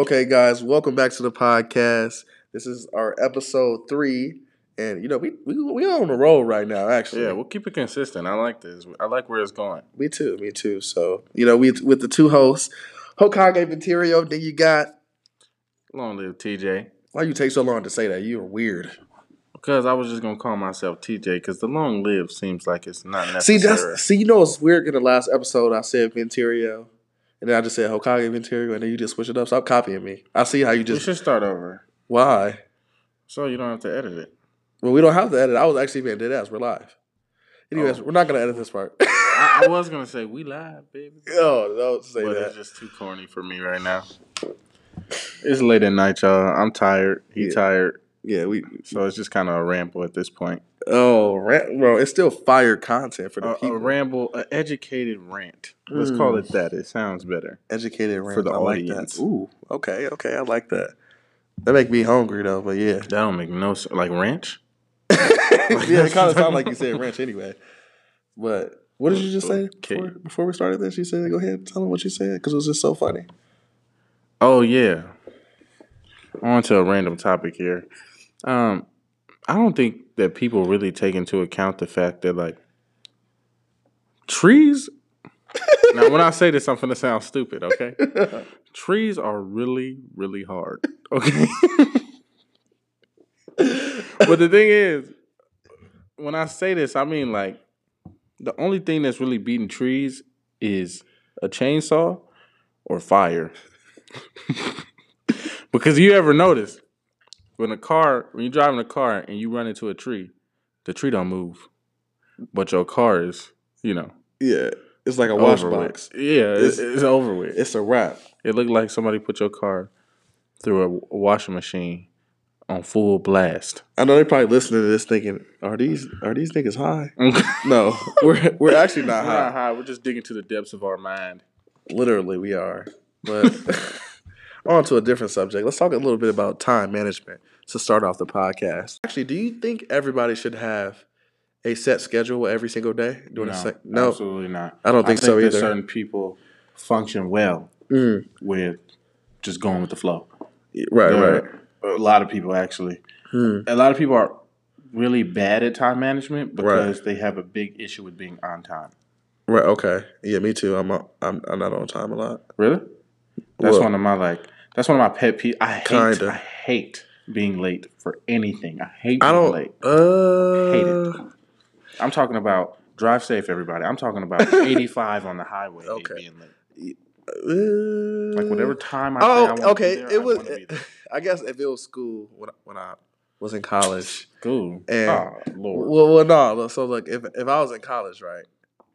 Okay, guys, welcome back to the podcast. This is our episode three, and you know we we we on the roll right now. Actually, Yeah, we'll keep it consistent. I like this. I like where it's going. me too, me too. So you know we with the two hosts, Hokage Materio. Then you got Long live TJ. why you take so long to say that? You are weird. Because I was just gonna call myself TJ because the long live seems like it's not See, necessary. that's see, you know what's weird? In the last episode, I said Venterio, and then I just said Hokage Venterio, and then you just switch it up. Stop copying me. I see how you just. we should start over why. so you don't have to edit it. Well, we don't have to edit. I was actually being dead ass. We're live. Anyways, Oh. we're not gonna edit this part. I, I was gonna say we live, baby, oh, don't say but that. it's just too corny for me right now. It's late at night, y'all. I'm tired. He Yeah. tired. Yeah, we. So it's just kind of a ramble at this point. Oh, rant, bro, it's still fire content for the A, a ramble, an educated rant. Let's call Mm. it that. It sounds better. Educated rant For the I like audience. that. Ooh, okay, okay, I like that. That make me hungry though, but yeah, That don't make no sense. Like ranch. yeah, it kind of sounded like you said ranch anyway. But what did you just say Okay. before, before we started this? You said, "Go ahead, tell them what you said," because it was just so funny. Oh yeah. On to a random topic here. Um, I don't think that people really take into account the fact that like trees. now, when I say this, I'm gonna sound stupid. Okay, trees are really, really hard. Okay. but the thing is, when I say this, I mean like the only thing that's really beating trees is a chainsaw or fire. because you ever notice when a car, when you're driving a car and you run into a tree, the tree don't move, but your car is, you know, Yeah, it's like a wash box. with. Yeah, It's- it's, over with. It's a wrap. It looked like somebody put your car through a washing machine on full blast. I know they're probably listening to this thinking, "Are these are these niggas high?" No, we're we're actually not We're high. not high. We're just digging to the depths of our mind. Literally, we are. But on to a different subject. Let's talk a little bit about time management to start off the podcast. Actually, do you think everybody should have a set schedule every single day? Doing no, a sec- no. absolutely not. I don't think so that either. Certain people function well Mm, with just going with the flow. right, There right. A lot of people actually. Hmm. A lot of people are really bad at time management Right. because they have a big issue with being on time. Right. Okay. Yeah, me too. I'm a, I'm I'm not on time a lot. Really? That's Well- one of my like. That's one of my pet peeves. I hate. Kinda. I hate being late for anything. I hate being I don't. late. Uh, Hate it. I'm talking about drive safe, everybody. I'm talking about 85 on the highway. Okay. being late. uh, Like whatever time I Oh, I okay. Be there, it I was. there. I guess if it was school when I, when I was in college. Cool. And- oh Lord. Well, well, no. So look, if if I was in college, right,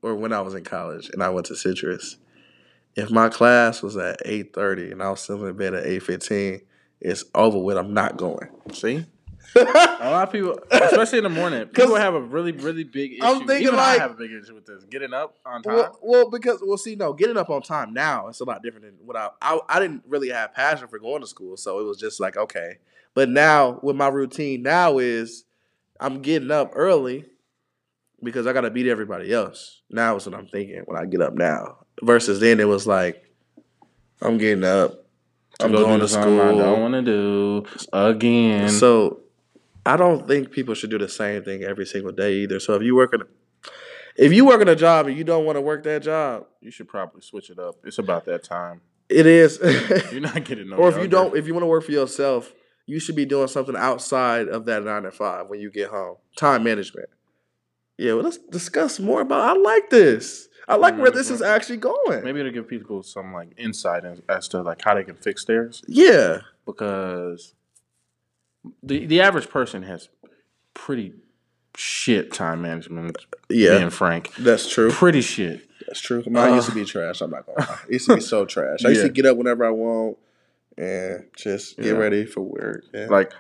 or when I was in college and I went to Citrus, if my class was at eight thirty and I was still in bed at eight fifteen, it's over with. I'm not going. See, a lot of people, especially in the morning, people have a really, really big issue. I'm thinking Even like- I have a big issue with this. Getting up on time. Well, well, because well, see, no, getting up on time now it's a lot different than what I, I I didn't really have passion for going to school, so it was just like okay. But now, with my routine now is, I'm getting up early because I got to beat everybody else. Now is what I'm thinking when I get up now. Versus then, it was like, I'm getting up, I'm go going do to something I don't school. want to do again. So, I don't think people should do the same thing every single day either. So if you work in, a, if you work in a job and you don't want to work that job, you should probably switch it up. It's about that time. It is. You're not getting no. or if you don't, if you want to work for yourself, you should be doing something outside of that nine to five when you get home. Time management. Yeah, well, let's discuss more about. I like this. I like where this is actually going. maybe it'll give people some like insight as, as to like how they can fix theirs Yeah, because the the average person has pretty shit time management. yeah, Being frank, that's true. pretty shit. That's true. I, mean, I used to Uh, be trash. I'm not gonna. lie. I used to be so trash. I used Yeah. to get up whenever I want and just get Yeah. ready for work. Yeah. Like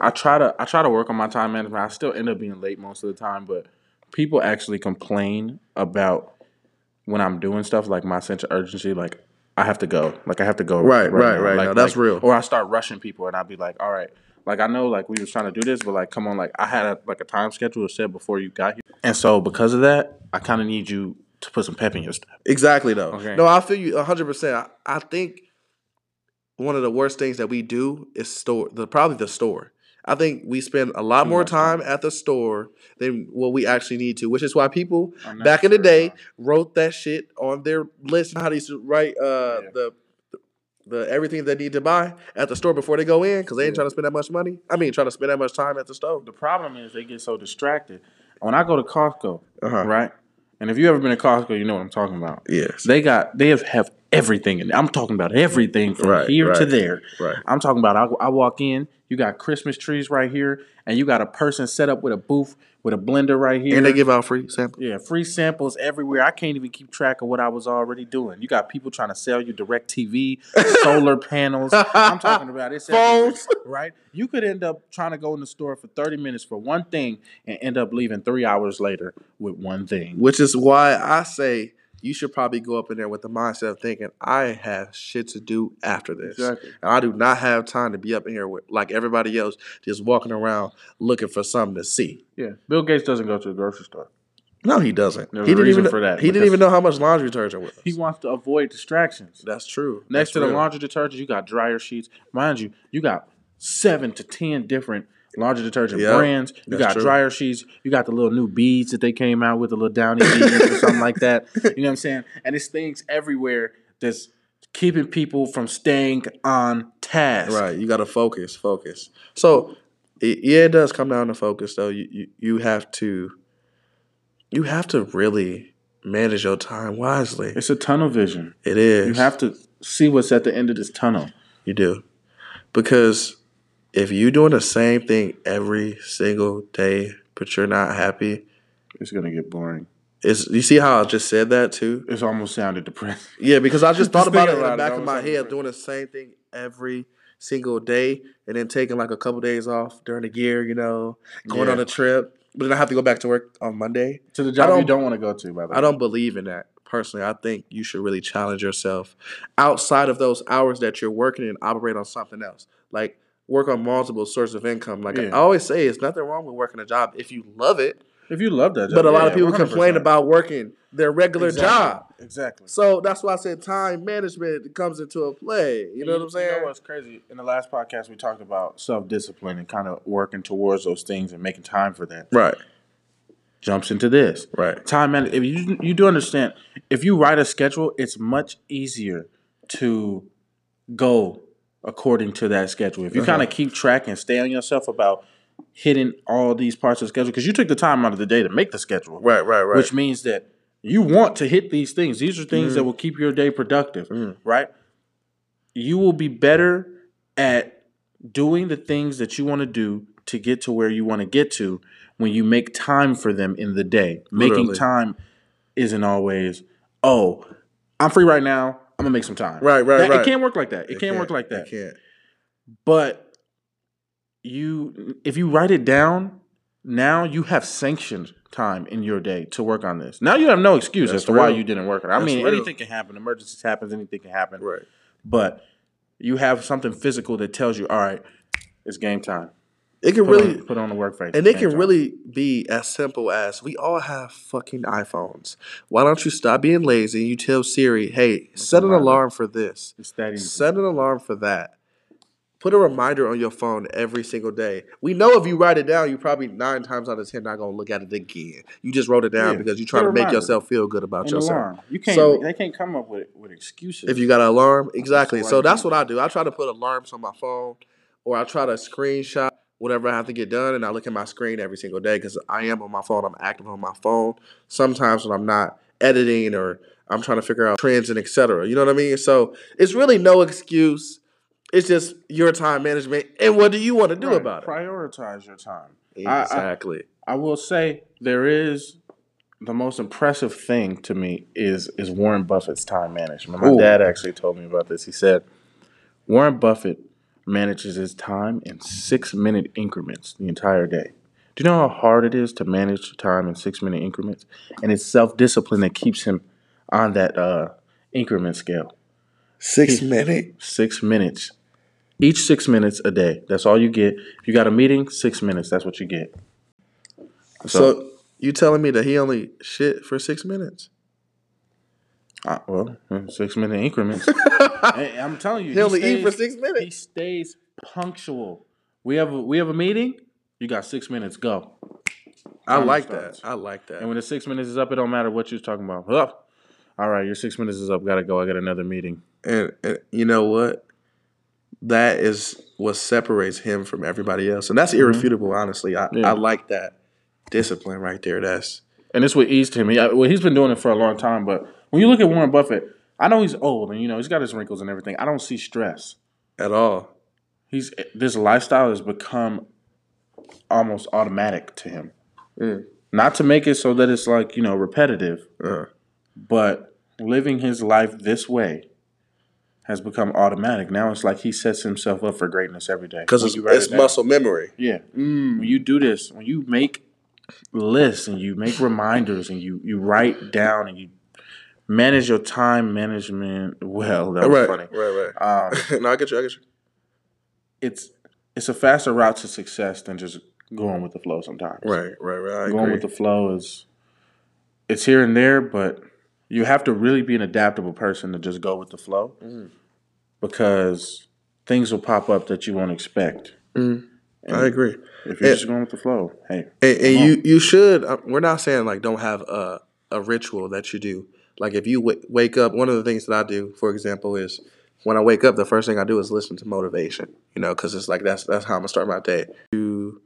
I try to I try to work on my time management. I still end up being late most of the time, but people actually complain about when I'm doing stuff like my sense of urgency, like I have to go. Like I have to go. Right, right, now. right. Like, No, that's like- real. Or I start rushing people and I'd be like, all right. Like I know like we was trying to do this, but like come on, like I had a, like a time schedule set before you got here. And so because of that, I kinda need you to put some pep in your step. Exactly though. Okay. No, I feel you hundred percent. I I think one of the worst things that we do is store the probably the store. I think we spend a lot more time. at the store than what we actually need to, which is why people back in the day wrote that shit on their list. How they used to write uh, Yeah. the the everything they need to buy at the store before they go in because they ain't Yeah. trying to spend that much money. I mean, trying to spend that much time at the store. The problem is they get so distracted. When I go to Costco, Uh-huh. right? And if you ever been to Costco, you know what I'm talking about. Yes. They got they have, have everything in. I'm talking about everything from Right, here to there. Right. I'm talking about. I, I walk in, you got Christmas trees right here, and you got a person set up with a booth with a blender right here. And they give out free samples. yeah, free samples everywhere. I can't even keep track of what I was already doing. You got people trying to sell you DirecTV, solar panels. I'm talking about it's Phones. right? You could end up trying to go in the store for 30 minutes for one thing and end up leaving three hours later with one thing. Which is why I say you should probably go up in there with the mindset of thinking, I have shit to do after this. Exactly. And I do not have time to be up in here with like everybody else, just walking around looking for something to see. Yeah, Bill Gates doesn't go to the grocery store. No, he doesn't. There's he a didn't reason even for that, He didn't even know how much laundry detergent was. He wants to avoid distractions. That's true. Next That's to the laundry detergent, you got dryer sheets. Mind you, you got seven to ten different laundry detergent Yep, brands. You got true. dryer sheets. You got the little new beads that they came out with, the little downy beads or something like that. You know what I'm saying? And it's things everywhere that's keeping people from staying on task. Right. You got to focus, focus. So, it, yeah, it does come down to focus, though. You, you you have to you have to really manage your time wisely. It's a tunnel vision. It is. You have to see what's at the end of this tunnel. You do. Because if you're doing the same thing every single day, but you're not happy, It's gonna get boring. it's you see how I just said that too? It's almost sounded depressing. Yeah, because I just thought about it in the back of my head, "Wait." doing the same thing every single day, and then taking like a couple days off during the year, you know, going Yeah. on a trip, but then I have to go back to work on Monday. To the job don't- you don't want to go to, by the way. I don't believe in that personally. I think you should really challenge yourself outside of those hours that you're working and operate on something else. Like work on multiple sources of income. Like Yeah. I always say, it's nothing wrong with working a job if you love it. If you love that job, But a lot of people complain 100%. about working their regular Exactly. job. Exactly. So that's why I said time management comes into a play. You know what I'm saying? You know what's crazy? In the last podcast, we talked about self discipline and kind of working towards those things and making time for that. right. Jumps into this Right. time man. If you you do understand, if you write a schedule, it's much easier to go according to that schedule. If you Uh-huh. kind of keep track and stay on yourself about hitting all these parts of the schedule, because you took the time out of the day to make the schedule, Right. Right. Right. which means that you want to hit these things. These are things Mm. that will keep your day productive, Mm. right? You will be better at doing the things that you want to do to get to where you want to get to when you make time for them in the day. Making time isn't always, oh, I'm free right now. I'm gonna make some time. Right, right, That- right. It can't work like that. It, can't, work like that. It can't. But you, if you write it down, now you have sanctioned time in your day to work on this. Now you have no excuse That's as to why you didn't work on it. I That's mean, real. anything can happen. Emergencies happens. Anything can happen. Right. But you have something physical that tells you, all right, it's game time. It can Put really on, put on the work face. And it can really be as simple as we all have fucking iPhones. Why don't you stop being lazy? and You tell Siri, hey, set an alarm for this, It's that easy. set an alarm for that. Put a reminder on your phone every single day. We know if you write it down, you're probably nine times out of ten not gonna look at it again. You just wrote it down Yeah, because you're trying to make yourself feel good about An yourself. alarm. You can't. So- they can't come up with with excuses. If you got an alarm, exactly. why So that's what I do. I try to put alarms on my phone, or I try to screenshot whatever I have to get done, and I look at my screen every single day because I am on my phone. I'm active on my phone. Sometimes when I'm not editing or I'm trying to figure out trends and etc. You know what I mean? So it's really no excuse. It's just your time management, and what do you want to do Right. about it? prioritize your time. I- I- Exactly. I will say there is the most impressive thing to me is is Warren Buffett's time management. My Ooh. dad actually told me about this. He said Warren Buffett manages his time in six minute increments the entire day. Do you know how hard it is to manage time in six minute increments? And it's self discipline that keeps him on that uh, increment scale. Six minutes. Six minutes. Each six minutes a day. That's all you get. If you got a meeting, six minutes. That's what you get. So, you telling me that he only shit for six minutes? Uh, well, six minute increments. Hey, I'm telling you, He only eat for stays- six minutes. He stays punctual. We have a, we have a meeting. You got six minutes. Go. I like starts. that. I like that. And when the six minutes is up, it don't matter what you're talking about. Up. All right, your six minutes is up. Gotta go. I got another meeting. And, and you know what? That is what separates him from everybody else, and that's irrefutable. Honestly, I, Mm-hmm. Yeah. I like that discipline right there. That's And it's what eased him. He, well, he's been doing it for a long time. But when you look at Warren Buffett, I know he's old and you know he's got his wrinkles and everything. I don't see stress. at all. He's this lifestyle has become almost automatic to him. Mm. Not to make it so that it's like you know repetitive, Uh, but living his life this way has become automatic. Now it's like he sets himself up for greatness every day. Because it's, it's it muscle memory. Yeah. Mm. When you do this, when you make lists and you make reminders and you you write down and you manage your time management well, that was right, funny. right, right. Um, no, I get you. I get you. it's it's a faster route to success than just going with the flow sometimes. Right, right, right. I going agree. with the flow is it's here and there, but you have to really be an adaptable person to just go with the flow Mhm. because things will pop up that you won't expect. And I agree. If you're Yeah. just going with the flow, hey, And, and you you should. uh, We're not saying like don't have a a ritual that you do. Like if you w- wake up, one of the things that I do, for example, is when I wake up, the first thing I do is listen to motivation. You know, because it's like that's that's how I'm gonna start my day. You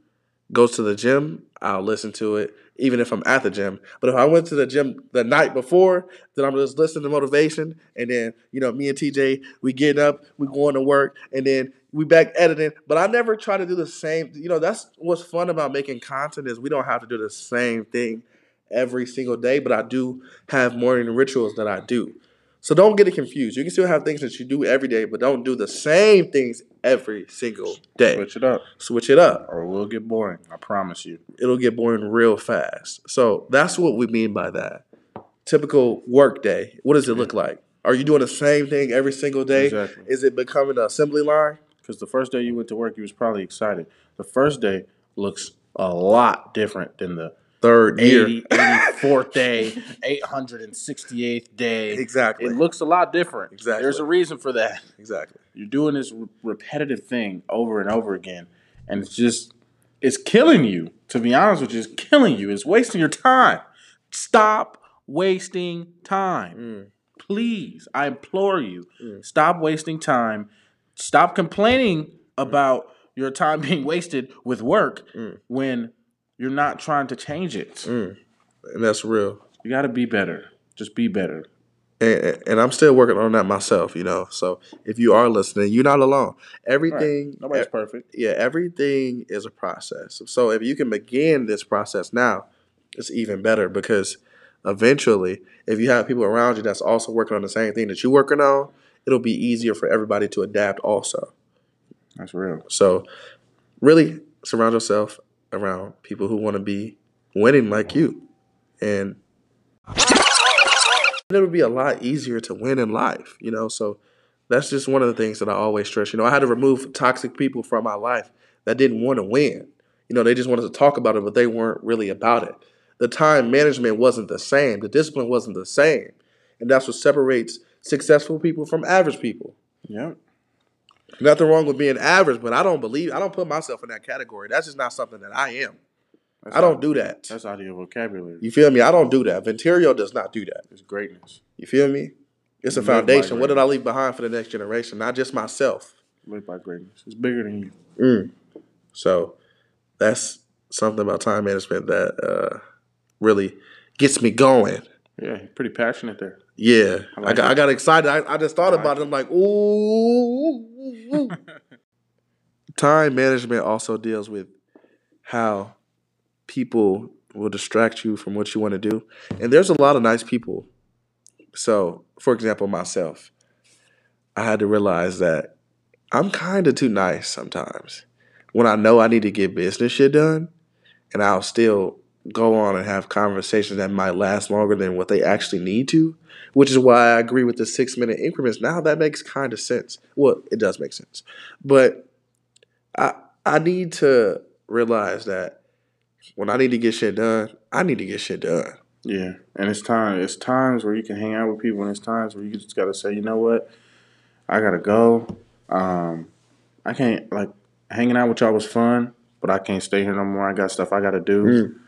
go to the gym, I'll listen to it, even if I'm at the gym. But if I went to the gym the night before, then I'm just listening to motivation, and then you know, me and TJ, we getting up, we going to work, and then we back editing. But I never try to do the same. You know, that's what's fun about making content is we don't have to do the same thing every single day. But I do have morning rituals that I do. So don't get it confused. You can still have things that you do every day, but don't do the same things every single day. switch it up, Switch it up or it will get boring. I promise you. it'll get boring real fast. So that's what we mean by that. Typical work day. What does it look like? Are you doing the same thing every single day? Exactly. Is it becoming an assembly line? Because the first day you went to work, you was probably excited. The first day looks a lot different than the Third year. 80, 84th day, 868th day. Exactly. It looks a lot different. Exactly. There's a reason for that. exactly. You're doing this re- repetitive thing over and over again, and it's just it's killing you. To be honest with you, it's killing you. It's wasting your time. Stop wasting time. Mm. Please, I implore you, Mm. stop wasting time. Stop complaining about your time being wasted with work Mm. when you're not trying to change it. Mm. And that's real. You got to be better. Just be better. And, and I'm still working on that myself, you know. So if you are listening, you're not alone. Everything, Nobody's perfect. yeah, everything is a process. So if you can begin this process now, it's even better because eventually, if you have people around you that's also working on the same thing that you're working on, it'll be easier for everybody to adapt also. That's real. So really surround yourself around people who want to be winning like you. And it would be a lot easier to win in life, you know. So that's just one of the things that I always stress. You know, I had to remove toxic people from my life that didn't want to win. You know, they just wanted to talk about it, but they weren't really about it. The time management wasn't the same, the discipline wasn't the same. And that's what separates successful people from average people. Yep. Nothing wrong with being average, but I don't believe I don't put myself in that category. That's just not something that I am. That's I don't out- do that. That's out of your vocabulary. You feel me? I don't do that. Venterio does not do that. It's greatness. You feel me? It's a Live foundation. What did I leave behind for the next generation? Not just myself. Live by greatness. It's bigger than you. Mm. So that's something about time management that uh, really gets me going. Yeah, you're pretty passionate there. Yeah, I I, got. I got excited. I, I just thought I about like it. I'm like, ooh. Time management also deals with how people will distract you from what you want to do. And there's a lot of nice people. So, for example, myself, I had to realize that I'm kind of too nice sometimes. When I know I need to get business shit done, and I'll still go on and have conversations that might last longer than what they actually need to, which is why I agree with the six minute increments. Now that makes kind of sense. Well, it does make sense. But I I need to realize that when I need to get shit done, I need to get shit done. Yeah, and it's time. It's times where you can hang out with people, and it's times where you just gotta say, you know what, I gotta go. Um, I can't like hanging out with y'all was fun, but I can't stay here no more. I got stuff I gotta do, Mm.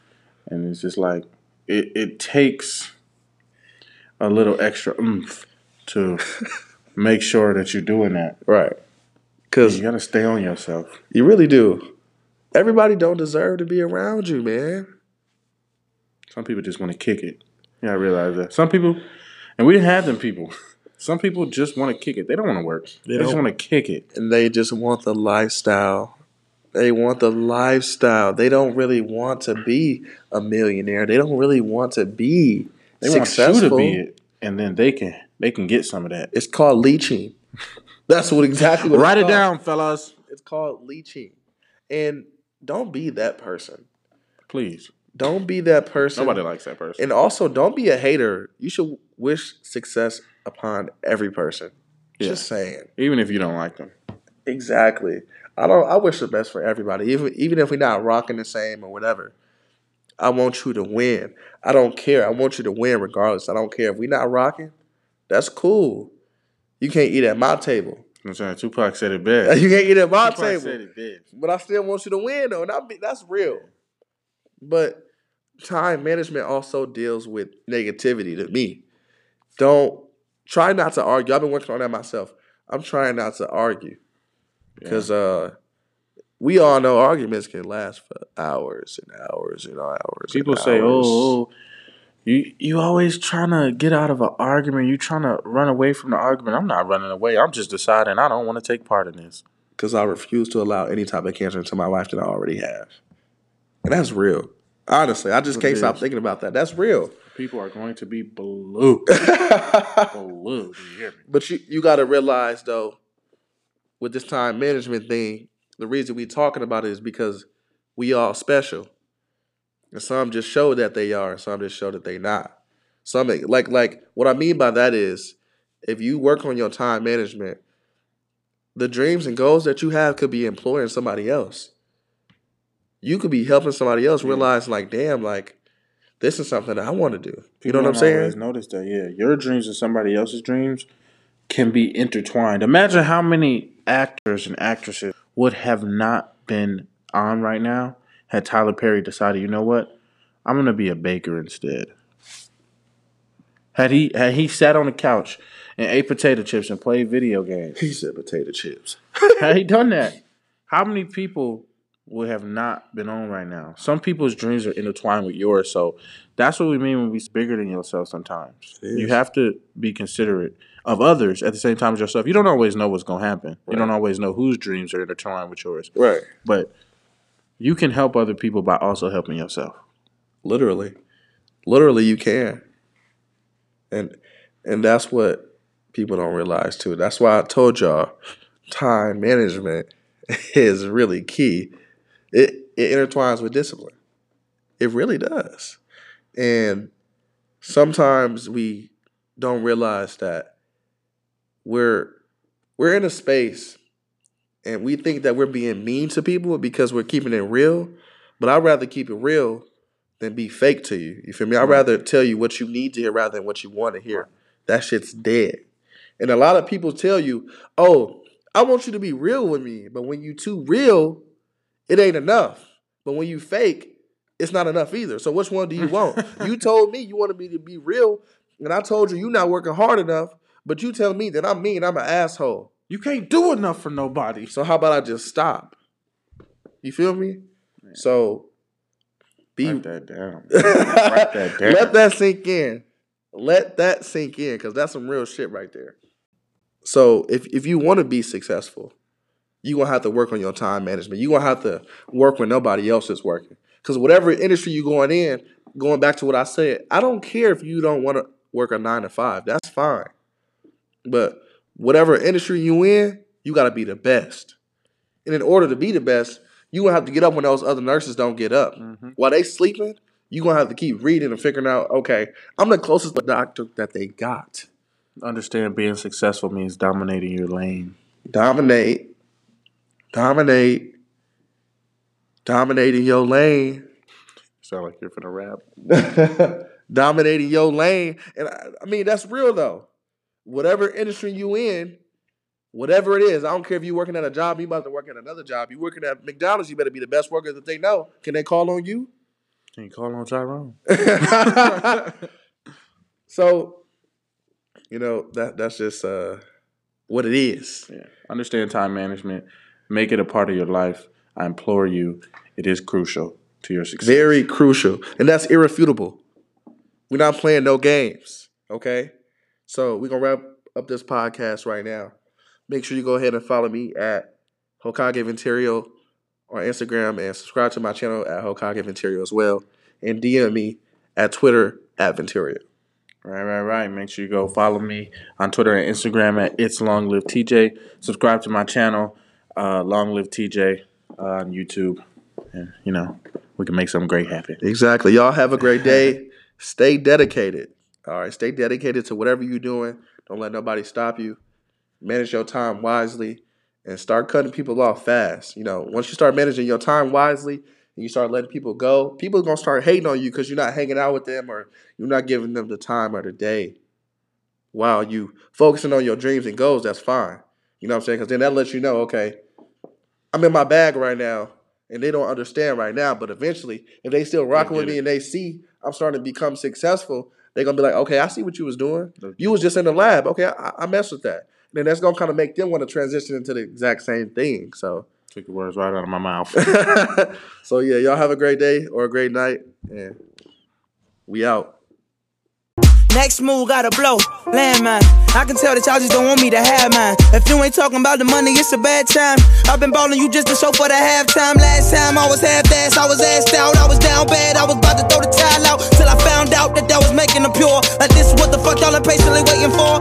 And it's just like it. It takes a little extra oomph to make sure that you're doing that. Right. Because You gotta stay on yourself. you really do. Everybody don't deserve to be around you, man. Some people just want to kick it. Yeah, I realize that. Some people, and we didn't have them people. Some people just want to kick it. They don't want to work. They, just don't- want to kick it. And they just want the lifestyle. They want the lifestyle. They don't really want to be a millionaire. They don't really want to be They successful. want you to be it, and then they can they can get some of that. It's called leeching. That's what exactly what Write it called. down, fellas. It's called leeching. And don't be that person. Please. Don't be that person. Nobody likes that person. And also, don't be a hater. You should wish success upon every person. Yeah. Just saying. Even if you don't like them. Exactly. I don't. I wish the best for everybody, even even if we're not rocking the same or whatever. I want you to win. I don't care. I want you to win regardless. I don't care if we're not rocking. That's cool. You can't eat at my table. I'm saying Tupac said it best. You can't eat at my Tupac table. said it best. But I still want you to win, though, and be, that's real. But time management also deals with negativity to me. Don't try not to argue. I've been working on that myself. I'm trying not to argue because uh, we all know arguments can last for hours and hours and hours. People and say, hours. "Oh, oh, you you always trying to get out of an argument. You trying to run away from the argument. I'm not running away. I'm just deciding I don't want to take part in this. because I refuse to allow any type of cancer into my life that I already have, and that's real. Honestly, I just What can't it stop thinking about that. That's real. People are going to be blue, blue. You hear me? But you you got to realize though, with this time management thing, the reason we talking about it is because we all special, and some just show that they are, and some just show that they not. Some like like what I mean by that is, if you work on your time management, the dreams and goals that you have could be employing somebody else. You could be helping somebody else realize like, damn, like this is something that I want to do. You People know what I'm saying? Notice that, yeah, your dreams and somebody else's dreams can be intertwined. Imagine how many actors and actresses would have not been on right now had Tyler Perry decided, you know what, I'm gonna be a baker instead. Had he had he sat on the couch and ate potato chips and played video games, He said potato chips. had he done that, how many people would have not been on right now? Some people's dreams are intertwined with yours, so that's what we mean when we bigger than yourself. Sometimes you have to be considerate of others at the same time as yourself. You don't always know what's going to happen. You don't always know whose dreams are intertwined with yours, Right. but you can help other people by also helping yourself. Literally. Literally you can. And and that's what people don't realize too. That's why I told y'all time management is really key. It it intertwines with discipline. It really does. And sometimes we don't realize that we're we're in a space and we think that we're being mean to people because we're keeping it real. But I'd rather keep it real than be fake to you. You feel me? I'd Right. rather tell you what you need to hear rather than what you want to hear. That shit's dead. And a lot of people tell you, oh, I want you to be real with me. But when you too real, it ain't enough. But when you fake, it's not enough either. So which one do you want? you told me you wanted me to be real, and I told you you're not working hard enough, but you tell me that I'm mean, I'm an asshole. You can't do enough for nobody. So how about I just stop? You feel me? So be Write that down. Write that down. Let that sink in. Let that sink in because that's some real shit right there. So if if you want to be successful, you're gonna have to work on your time management. You're gonna have to work when nobody else is working. Because whatever industry you're going in, going back to what I said, I don't care if you don't want to work a nine to five. That's fine. But whatever industry you in, you gotta be the best. And in order to be the best, you gonna have to get up when those other nurses don't get up. Mhm. While they sleeping, you gonna have to keep reading and figuring out, okay, I'm the closest doctor that they got. Understand being successful means dominating your lane. Dominate, dominate, dominating your lane. Sound like you're finna rap. dominating your lane. And I, I mean, that's real though. Whatever industry you in, whatever it is, I don't care if you're working at a job, you about to work at another job. You working at McDonald's, you better be the best worker that they know. Can they call on you? Can you call on Tyrone? so, you know that that's just uh, what it is. Yeah. Understand time management. Make it a part of your life. I implore you. It is crucial to your success. Very crucial, and that's irrefutable. We're not playing no games. Okay, so we're gonna wrap up this podcast right now. Make sure you go ahead and follow me at Hokage Venterio on Instagram and subscribe to my channel at Hokage Venterio as well, and DM me at Twitter at Venterio. Right, right, right. Make sure you go follow me on Twitter and Instagram at It's Long Live TJ. Subscribe to my channel, uh, Long Live TJ, uh, on YouTube. And, you know, we can make something great happen. Exactly. Y'all have a great day. stay dedicated. All right. Stay dedicated to whatever you're doing. Don't let nobody stop you. Manage your time wisely and start cutting people off fast. You know, once you start managing your time wisely, and you start letting people go, people are gonna start hating on you because you're not hanging out with them or you're not giving them the time or the day. While you focusing on your dreams and goals, that's fine. You know what I'm saying? Because then that lets you know, okay, I'm in my bag right now, and they don't understand right now. But eventually, if they still rocking with me and they see I'm starting to become successful, they're gonna be like, okay, I see what you was doing. You was just in the lab. Okay, I, I mess with that. And then that's gonna kind of make them want to transition into the exact same thing. So Took the words right out of my mouth. so yeah, y'all have a great day or a great night, and we out. Next move gotta blow, landmine. I can tell that y'all just don't want me to have mine. If you ain't talking about the money, it's a bad time. I've been balling you just to show for the halftime. Last time I was half ass, I was assed out, I was down bad, I was about to throw the towel out till I found out that that was making them pure. Like this is what the fuck y'all impatiently waiting for.